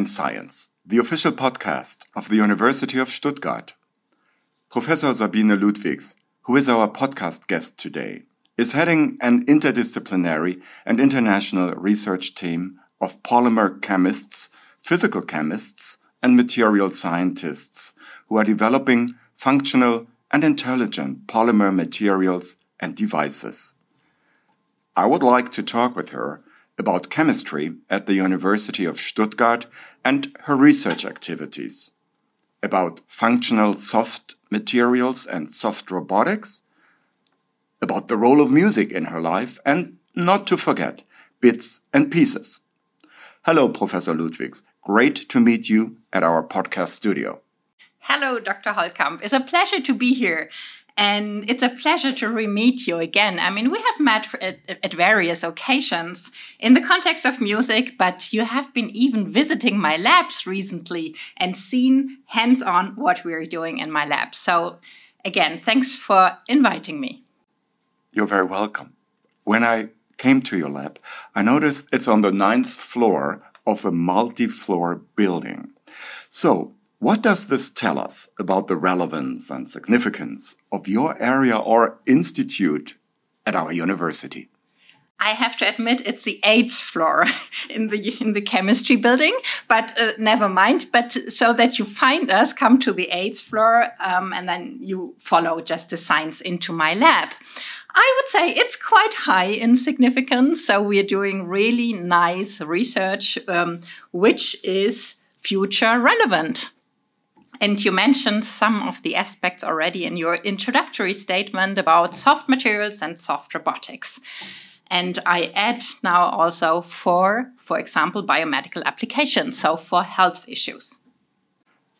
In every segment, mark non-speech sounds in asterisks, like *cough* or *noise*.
In Science, the official podcast of the University of Stuttgart. Professor Sabine Ludwigs, who is our podcast guest today, is heading an interdisciplinary and international research team of polymer chemists, physical chemists, and material scientists who are developing functional and intelligent polymer materials and devices. I would like to talk with her about chemistry at the University of Stuttgart and her research activities, about functional soft materials and soft robotics, about the role of music in her life, and not to forget, bits and pieces. Hello, Professor Ludwigs. Great to meet you at our podcast studio. Hello, Dr. Holtkamp. It's a pleasure to be here. And it's a pleasure to re-meet you again. I mean, we have met at, at, various occasions in the context of music, but you have been even visiting my labs recently and seen hands-on what we're doing in my lab. So again, thanks for inviting me. You're very welcome. When I came to your lab, I noticed it's on the ninth floor of a multi-floor building. So what does this tell us about the relevance and significance of your area or institute at our university? I have to admit it's the eighth floor *laughs* in the in the chemistry building, but uh, never mind. But so that you find us, come to the eighth floor, um, and then you follow just the signs into my lab. I would say it's quite high in significance. So we're doing really nice research, um, which is future relevant. And you mentioned some of the aspects already in your introductory statement about soft materials and soft robotics. And I add now also for, for example, biomedical applications, so for health issues.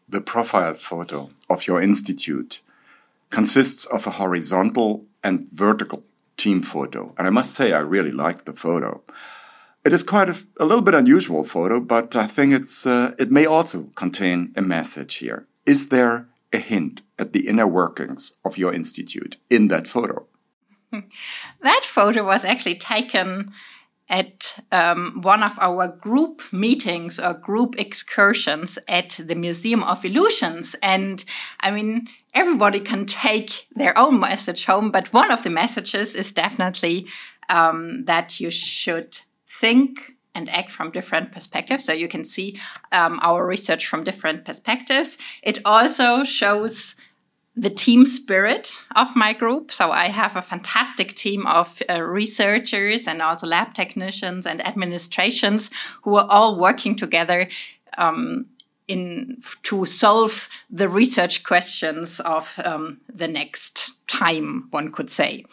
The profile photo of your institute consists of a horizontal and vertical team photo. And I must say, I really like the photo. It is quite a, a little bit unusual photo, but I think it's, uh, it may also contain a message here. Is there a hint at the inner workings of your institute in that photo? *laughs* That photo was actually taken at um, one of our group meetings or group excursions at the Museum of Illusions. And I mean, everybody can take their own message home, but one of the messages is definitely um, that you should think and act from different perspectives. So you can see um, our research from different perspectives. It also shows the team spirit of my group. So I have a fantastic team of uh, researchers and also lab technicians and administrations who are all working together um, in to solve the research questions of um, the next time, one could say.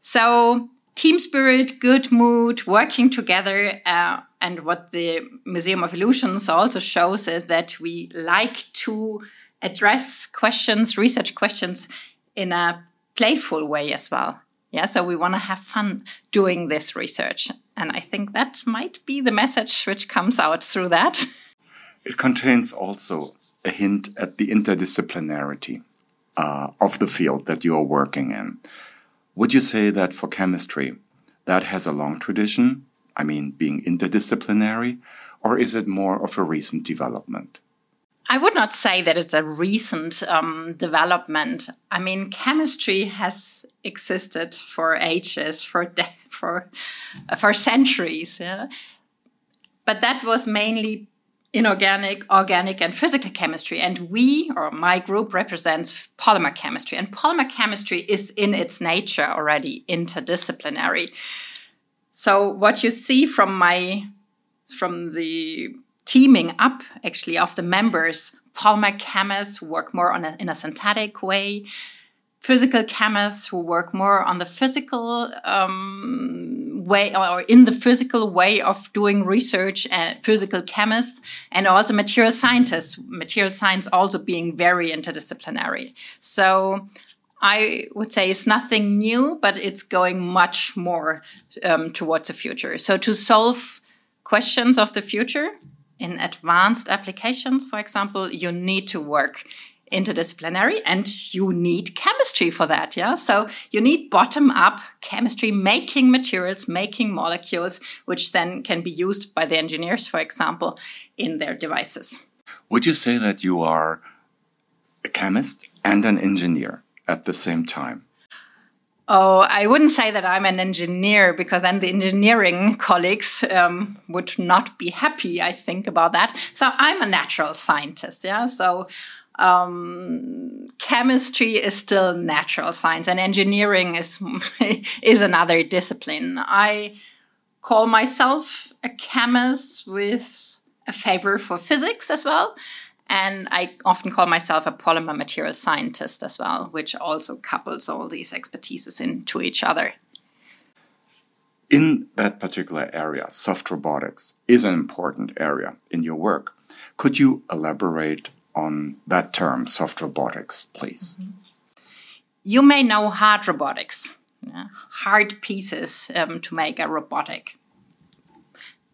So team spirit, good mood, working together. Uh, and what the Museum of Illusions also shows is that we like to address questions, research questions in a playful way as well. Yeah, so we want to have fun doing this research. And I think that might be the message which comes out through that. *laughs* It contains also a hint at the interdisciplinarity uh, of the field that you are working in. Would you say that for chemistry, that has a long tradition? I mean, being interdisciplinary? Or is it more of a recent development? I would not say that it's a recent um, development. I mean, chemistry has existed for ages, for *laughs* for uh, for centuries. Yeah? But that was mainly inorganic, organic, and physical chemistry. And we, or my group, represents polymer chemistry. And polymer chemistry is in its nature already interdisciplinary. So what you see from my from the teaming up actually of the members, polymer chemists work more on a, in a synthetic way physical chemists who work more on the physical um, way or in the physical way of doing research and physical chemists and also material scientists material science also being very interdisciplinary so I would say it's nothing new, but it's going much more um, towards the future. So, to solve questions of the future in advanced applications, for example, you need to work interdisciplinary and you need chemistry for that yeah so you need bottom up chemistry making materials making molecules which then can be used by the engineers for example in their devices would you say that you are a chemist and an engineer at the same time Oh, I wouldn't say that I'm an engineer because then the engineering colleagues um, would not be happy, I think, about that. So I'm a natural scientist, yeah. So um, chemistry is still natural science, and engineering is *laughs* is another discipline. I call myself a chemist with a favor for physics as well. And I often call myself a polymer material scientist as well, which also couples all these expertises into each other. In that particular area, soft robotics is an important area in your work. Could you elaborate on that term, soft robotics, please? Mm -hmm. You may know hard robotics, hard pieces um, to make a robotic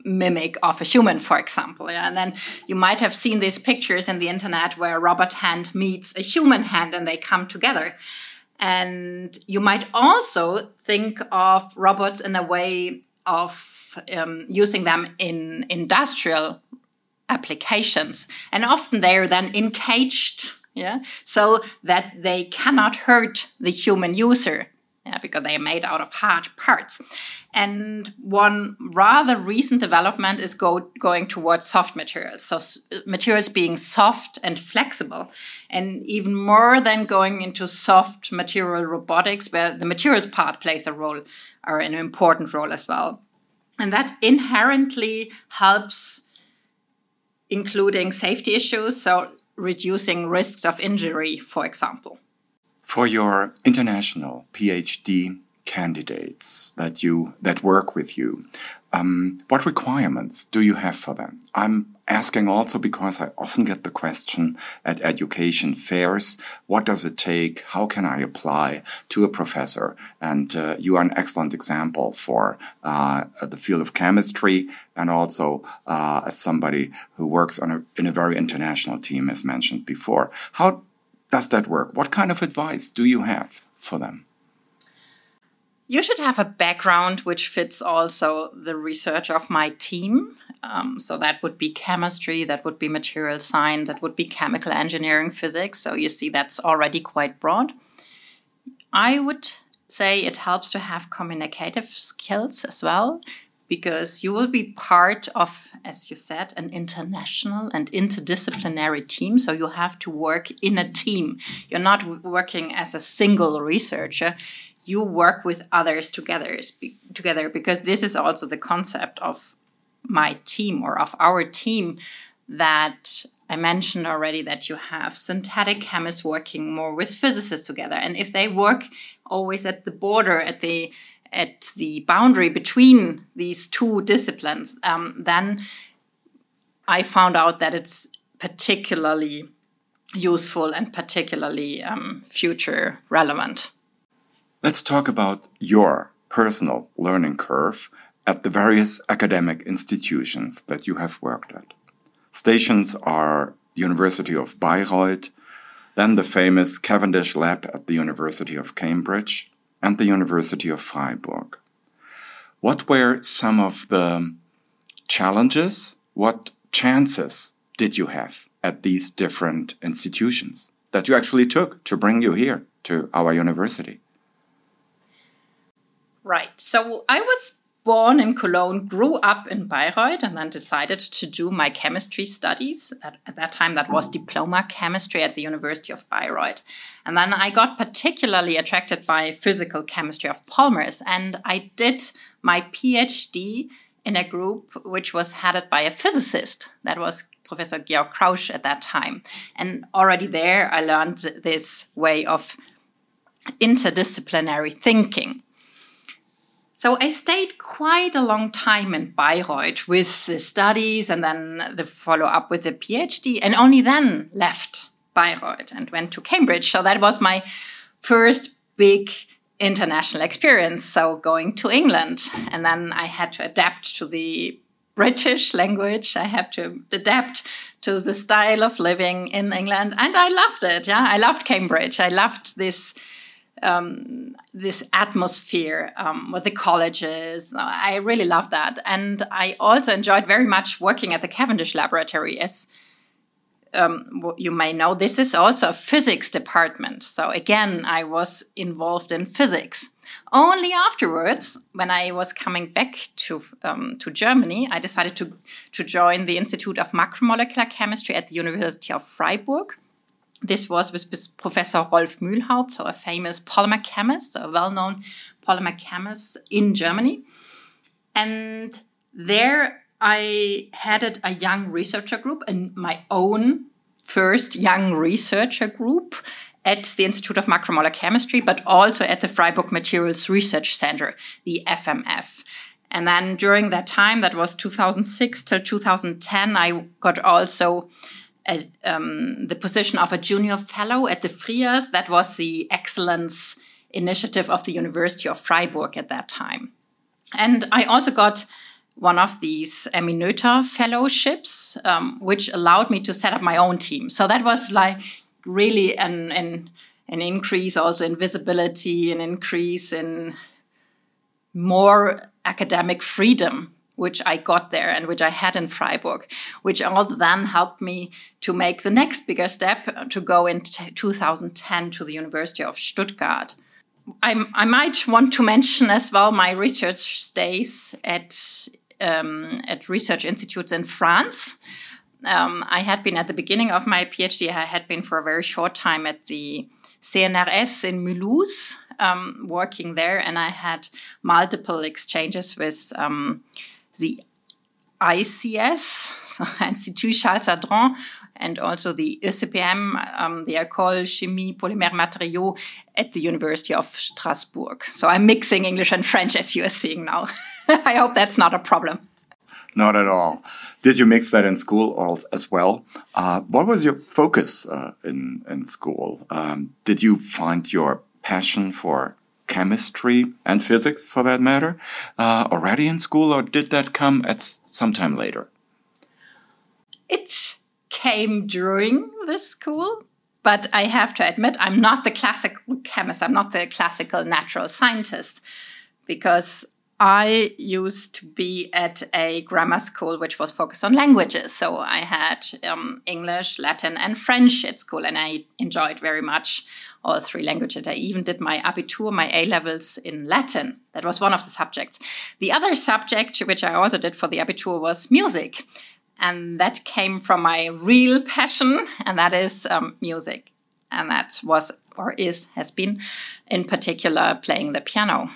mimic of a human, for example. Yeah? And then you might have seen these pictures in the internet where a robot hand meets a human hand and they come together. And you might also think of robots in a way of um, using them in industrial applications. And often they are then encaged, yeah, so that they cannot hurt the human user yeah, because they are made out of hard parts. And one rather recent development is go, going towards soft materials. So, materials being soft and flexible. And even more than going into soft material robotics, where the materials part plays a role or an important role as well. And that inherently helps including safety issues, so reducing risks of injury, for example. For your international PhD candidates that you that work with you, um, what requirements do you have for them? I'm asking also because I often get the question at education fairs: What does it take? How can I apply to a professor? And uh, you are an excellent example for uh, the field of chemistry, and also uh, as somebody who works on a, in a very international team, as mentioned before. How does that work? What kind of advice do you have for them? You should have a background which fits also the research of my team. Um, so that would be chemistry, that would be material science, that would be chemical engineering, physics. So you see, that's already quite broad. I would say it helps to have communicative skills as well because you will be part of, as you said, an international and interdisciplinary team. So you have to work in a team. You're not working as a single researcher. You work with others together, together because this is also the concept of my team or of our team that I mentioned already that you have synthetic chemists working more with physicists together. And if they work always at the border, at the at the boundary between these two disciplines, um, then I found out that it's particularly useful and particularly um, future relevant. Let's talk about your personal learning curve at the various academic institutions that you have worked at. Stations are the University of Bayreuth, then the famous Cavendish Lab at the University of Cambridge, and the University of Freiburg. What were some of the challenges? What chances did you have at these different institutions that you actually took to bring you here to our university? Right. So I was born in Cologne, grew up in Bayreuth, and then decided to do my chemistry studies. At, at, that time, that was diploma chemistry at the University of Bayreuth. And then I got particularly attracted by physical chemistry of polymers, and I did my PhD in a group which was headed by a physicist. That was Professor Georg Krausch at that time. And already there, I learned this way of interdisciplinary thinking. So I stayed quite a long time in Bayreuth with the studies and then the follow up with the PhD, and only then left Bayreuth and went to Cambridge. So that was my first big international experience. So going to England, and then I had to adapt to the British language. I had to adapt to the style of living in England, and I loved it. Yeah, I loved Cambridge. I loved this um, this atmosphere um, with the colleges. I really loved that, and I also enjoyed very much working at the Cavendish Laboratory. As um, you may know, this is also a physics department. So again, I was involved in physics. Only afterwards, when I was coming back to um, to Germany, I decided to to join the Institute of Macromolecular Chemistry at the University of Freiburg. This was with Professor Rolf Mühlhaupt, so a famous polymer chemist, a well-known polymer chemist in Germany. And there I headed a young researcher group and my own first young researcher group at the Institute of Macromolecular Chemistry, but also at the Freiburg Materials Research Center, the FMF. And then during that time, that was 2006 till 2010, I got also a, um, the position of a junior fellow at the FRIAS. That was the excellence initiative of the University of Freiburg at that time. And I also got one of these Emmy Noether fellowships, um, which allowed me to set up my own team. So that was like really an, an, an increase also in visibility, an increase in more academic freedom which I got there and which I had in Freiburg, which all then helped me to make the next bigger step to go in 2010 to the University of Stuttgart. I, I might want to mention as well my research stays at um, at research institutes in France. Um, I had been at the beginning of my PhD, I had been for a very short time at the CNRS in Mulhouse, um, working there, and I had multiple exchanges with um, the ICS, so *laughs* Institut Charles Sadron, and also the ECPM, um, the École Chimie Polymère Matériaux at the University of Strasbourg. So I'm mixing English and French as you are seeing now. *laughs* I hope that's not a problem. Not at all. Did you mix that in school as well? Uh, what was your focus uh, in in school? Um, did you find your passion for chemistry and physics, for that matter, uh, already in school, or did that come at some time later? It came during the school, but I have to admit, I'm not the classical chemist. I'm not the classical natural scientist because I used to be at a grammar school which was focused on languages. So I had um, English, Latin, and French at school, and I enjoyed very much all three languages. I even did my Abitur, my A levels in Latin. That was one of the subjects. The other subject, which I also did for the Abitur, was music. And that came from my real passion, and that is um, music. And that was, or is, has been, in particular, playing the piano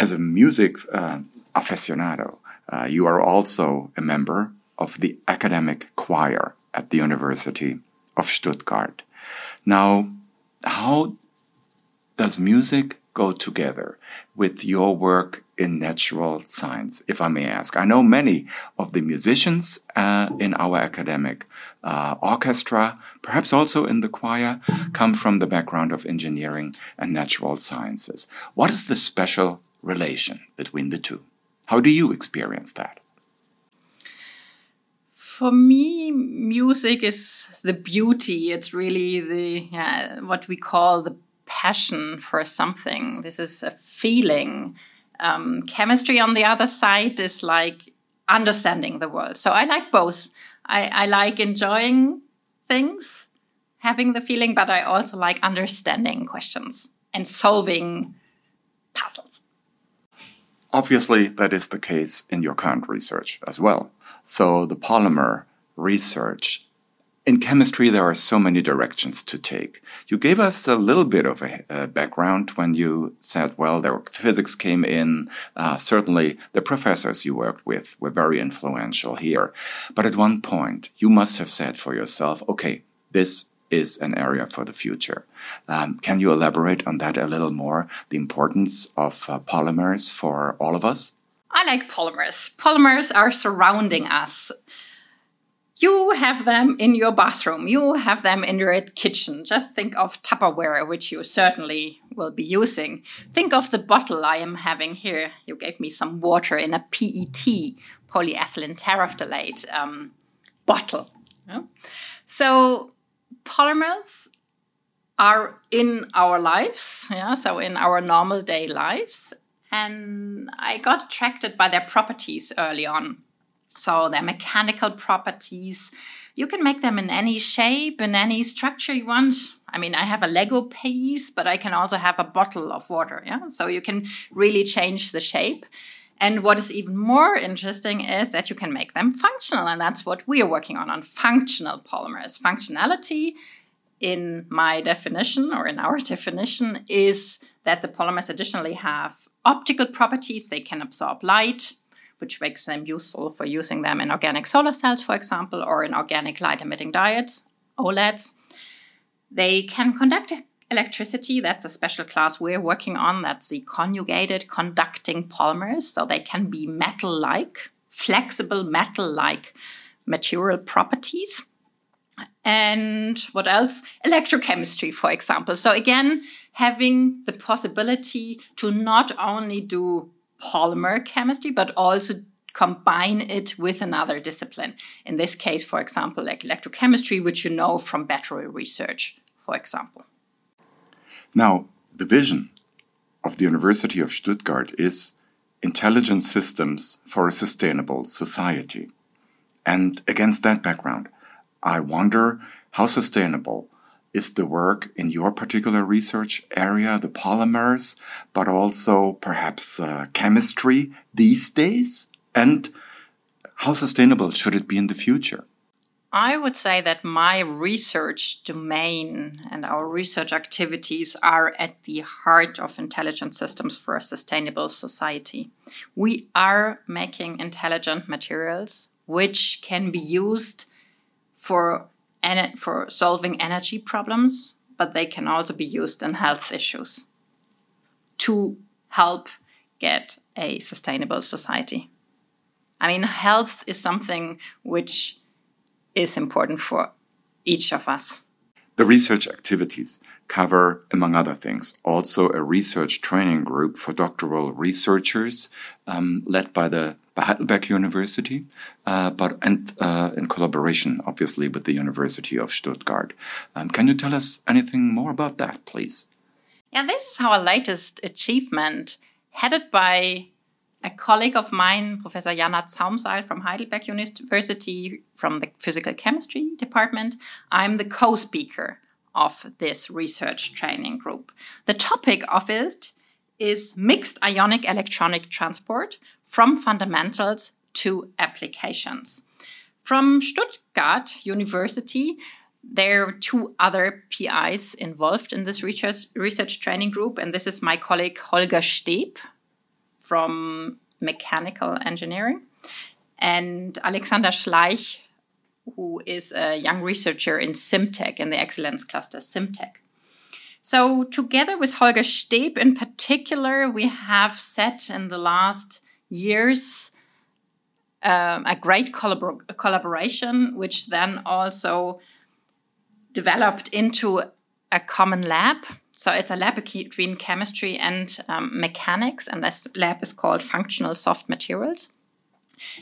as a music uh, aficionado, uh, you are also a member of the academic choir at the University of Stuttgart. Now, how does music go together with your work in natural science, if I may ask? I know many of the musicians uh, in our academic uh, orchestra, perhaps also in the choir, come from the background of engineering and natural sciences. What is the special relation between the two. How do you experience that? For me, music is the beauty. It's really the yeah, what we call the passion for something. This is a feeling. Um, chemistry, on the other side, is like understanding the world. So I like both. I, I like enjoying things, having the feeling, but I also like understanding questions and solving puzzles. Obviously, that is the case in your current research as well. So, the polymer research. In chemistry, there are so many directions to take. You gave us a little bit of a, a background when you said, well, there physics came in. Uh, certainly, the professors you worked with were very influential here. But at one point, you must have said for yourself, okay, this is an area for the future. Um, can you elaborate on that a little more? The importance of uh, polymers for all of us? I like polymers. Polymers are surrounding us. You have them in your bathroom, you have them in your kitchen. Just think of Tupperware, which you certainly will be using. Think of the bottle I am having here. You gave me some water in a PET, polyethylene terephthalate um, bottle. So polymers are in our lives, yeah, so in our normal day lives. And I got attracted by their properties early on. So their mechanical properties, you can make them in any shape, in any structure you want. I mean, I have a Lego piece, but I can also have a bottle of water. Yeah. So you can really change the shape. And what is even more interesting is that you can make them functional. And that's what we are working on on functional polymers. Functionality, in my definition or in our *laughs* definition, is that the polymers additionally have optical properties. They can absorb light, which makes them useful for using them in organic solar cells, for example, or in organic light emitting diodes, OLEDs. They can conduct electricity. That's a special class we're working on. That's the conjugated conducting polymers. So they can be metal like, flexible metal like material properties. And what else? Electrochemistry, for example. So, again, having the possibility to not only do polymer chemistry, but also combine it with another discipline. In this case, for example, like electrochemistry, which you know from battery research, for example. Now, the vision of the University of Stuttgart is intelligent systems for a sustainable society. And against that background, I wonder how sustainable is the work in your particular research area, the polymers, but also perhaps uh, chemistry these days? And how sustainable should it be in the future? I would say that my research domain and our research activities are at the heart of intelligent systems for a sustainable society. We are making intelligent materials which can be used for for solving energy problems, but they can also be used in health issues to help get a sustainable society. I mean, health is something which is important for each of us. The research activities cover, among other things, also a research training group for doctoral researchers um, led by the by Heidelberg University, uh, but and uh, in collaboration, obviously, with the University of Stuttgart. Um, can you tell us anything more about that, please? Yeah, this is our latest achievement, headed by a colleague of mine, Professor Jana Zaumseil from Heidelberg University, from the physical chemistry department. I'm the co speaker of this research training group. The topic of it is mixed ionic electronic transport from fundamentals to applications. From Stuttgart University, there are two other PIs involved in this research, research training group, and this is my colleague Holger Steeb from mechanical engineering, and Alexander Schlaich, who is a young researcher in SimTech in the Excellence Cluster SimTech. So, together with Holger Steeb in particular, we have set in the last years um, a great collabor- collaboration, which then also developed into a common lab. So it's a lab between chemistry and um, mechanics, and this lab is called Functional Soft Materials.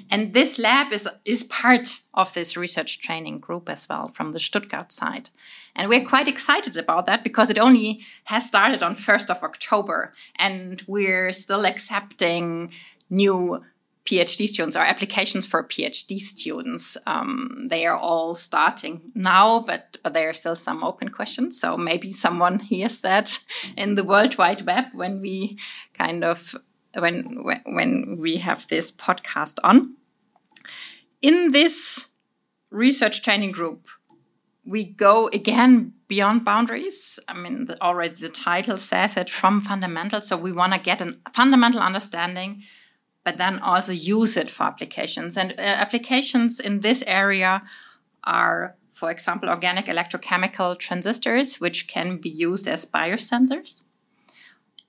And this lab is, is part of this research training group as well from the Stuttgart side. And we're quite excited about that because it only has started on 1st of October and we're still accepting new PhD students or applications for PhD students. Um, they are all starting now, but, but there are still some open questions. So maybe someone hears that in the World Wide Web when we kind of when when we have this podcast on. In this research training group, we go again beyond boundaries. I mean, the, already the title says it from fundamentals. So we want to get a fundamental understanding but then also use it for applications. And uh, applications in this area are, for example, organic electrochemical transistors, which can be used as biosensors.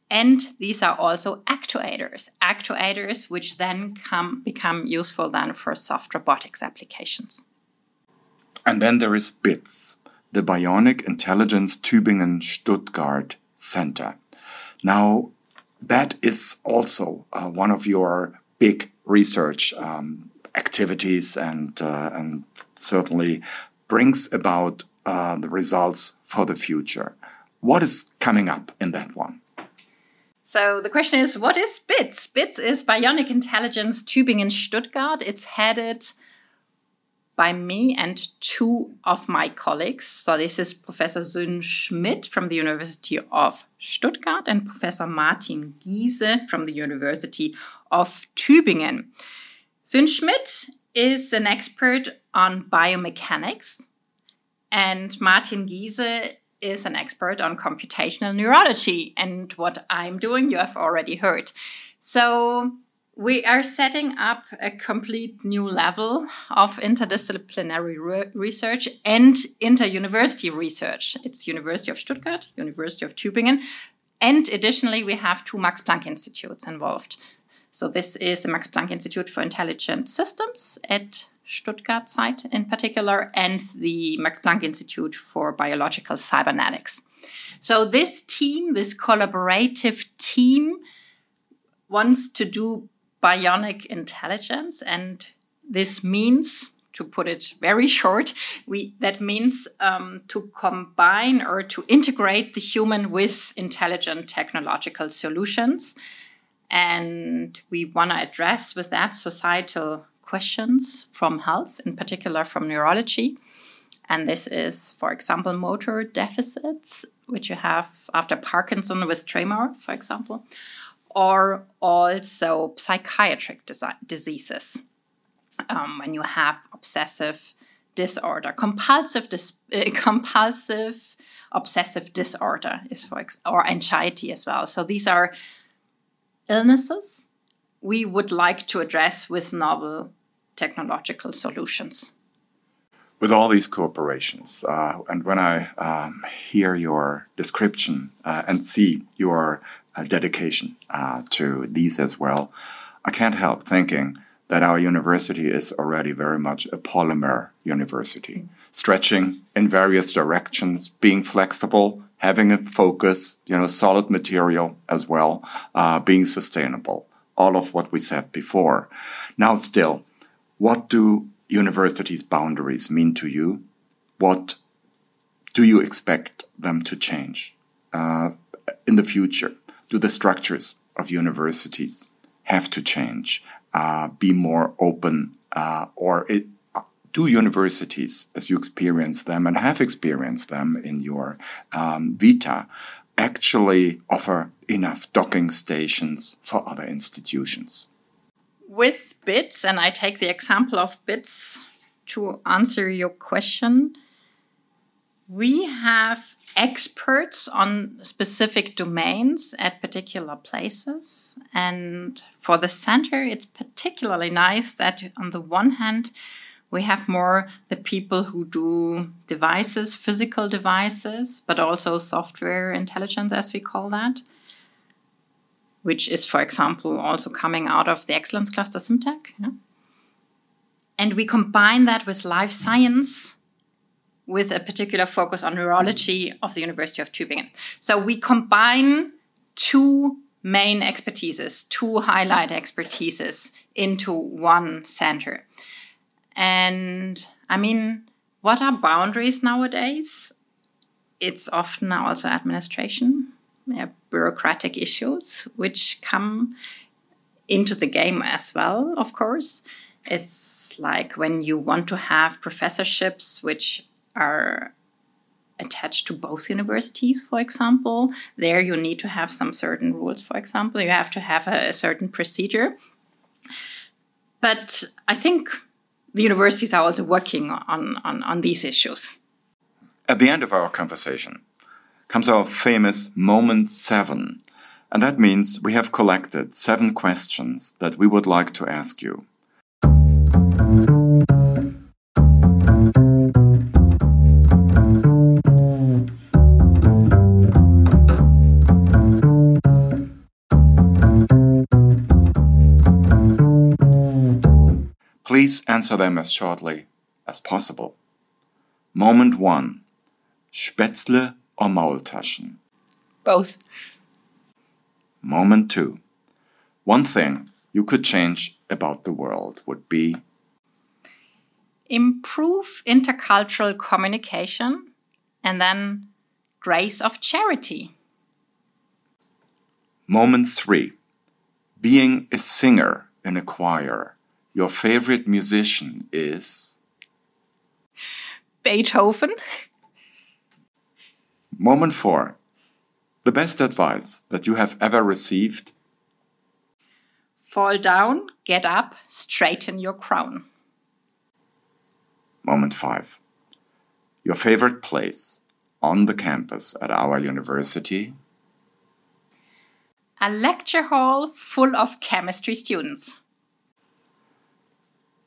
And these are also actuators, actuators which then come, become useful then for soft robotics applications. And then there is BITS, the Bionic Intelligence Tübingen Stuttgart Center. Now, that is also uh, one of your big research um, activities and, uh, and certainly brings about uh, the results for the future. What is coming up in that one? So the question is, what is BITS? BITS is Bionic Intelligence Tübingen Stuttgart. It's headed by me and two of my colleagues. So this is Professor Syn Schmitt from the University of Stuttgart and Professor Martin Giese from the University of Tübingen. Syn Schmitt is an expert on biomechanics and Martin Giese is an expert on computational neurology. And what I'm doing, you have already heard. So we are setting up a complete new level of interdisciplinary re research and inter-university research. It's University of Stuttgart, University of Tübingen, and additionally we have two Max Planck institutes involved. So this is the Max Planck Institute for Intelligent Systems at Stuttgart site in particular, and the Max Planck Institute for Biological Cybernetics. So, this team, this collaborative team, wants to do bionic intelligence, and this means to put it very *laughs* short, we, that means um, to combine or to integrate the human with intelligent technological solutions. And we want to address with that societal questions from health, in particular from neurology. And this is, for example, motor deficits, which you have after Parkinson with tremor, for example, or also psychiatric diseases. Um, when you have obsessive disorder, compulsive, dis uh, compulsive obsessive disorder is for ex or anxiety as well. So these are illnesses we would like to address with novel technological solutions. With all these corporations, uh, and when I um, hear your description uh, and see your uh, dedication uh, to these as well, I can't help thinking that our university is already very much a polymer university, stretching in various directions, being flexible, having a focus, you know, solid material as well, uh, being sustainable. All of what we said before. Now, still, what do universities' boundaries mean to you? What do you expect them to change uh, in the future? Do the structures of universities have to change, uh, be more open, uh, or it, do universities, as you experience them and have experienced them in your um, vita, actually offer enough docking stations for other institutions? With bits, and I take the example of bits to answer your question, we have experts on specific domains at particular places. And for the center, it's particularly nice that, on the one hand, we have more the people who do devices, physical devices, but also software intelligence, as we call that which is, for example, also coming out of the Excellence Cluster SimTech. Yeah? And we combine that with life science with a particular focus on neurology of the University of Tübingen. So we combine two main expertises, two highlight expertises into one center. And I mean, what are boundaries nowadays? It's often also administration bureaucratic issues which come into the game as well, of course. It's like when you want to have professorships which are attached to both universities, for example. There you need to have some certain rules, for example. You have to have a, a certain procedure. But I think the universities are also working on, on, on these issues. At the end of our conversation, comes our famous moment seven. And that means we have collected seven questions that we would like to ask you. Please answer them as shortly as possible. Moment 1. Spätzle or Maultaschen? Both. Moment two. One thing you could change about the world would be improve intercultural communication and then grace of charity. Moment three. Being a singer in a choir. Your favorite musician is Beethoven. *laughs* Moment four. The best advice that you have ever received? Fall down, get up, straighten your crown. Moment five. Your favorite place on the campus at our university? A lecture hall full of chemistry students.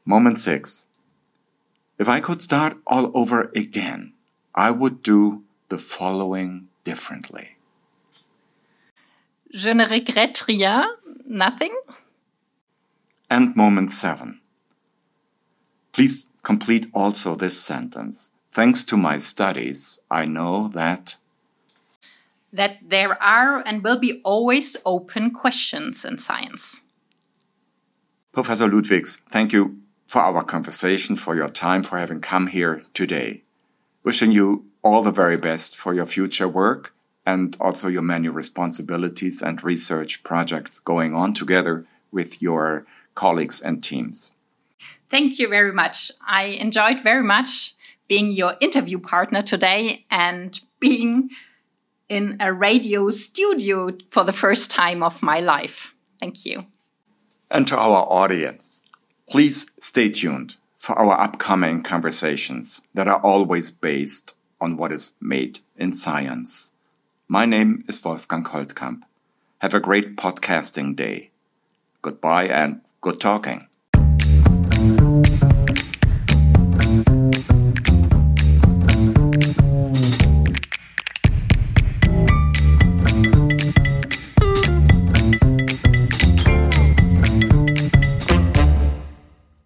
Moment six. If I could start all over again, I would do the following differently. Je ne regrette rien, nothing. And moment seven. Please complete also this sentence. Thanks to my studies, I know that that there are and will be always open questions in science. Professor Ludwigs, thank you for our conversation, for your time, for having come here today. Wishing you all the very best for your future work and also your many responsibilities and research projects going on together with your colleagues and teams. Thank you very much. I enjoyed very much being your interview partner today and being in a radio studio for the first time of my life. Thank you. And to our audience, please stay tuned for our upcoming conversations that are always based on what is made in science. My name is Wolfgang Holtkamp. Have a great podcasting day. Goodbye and good talking.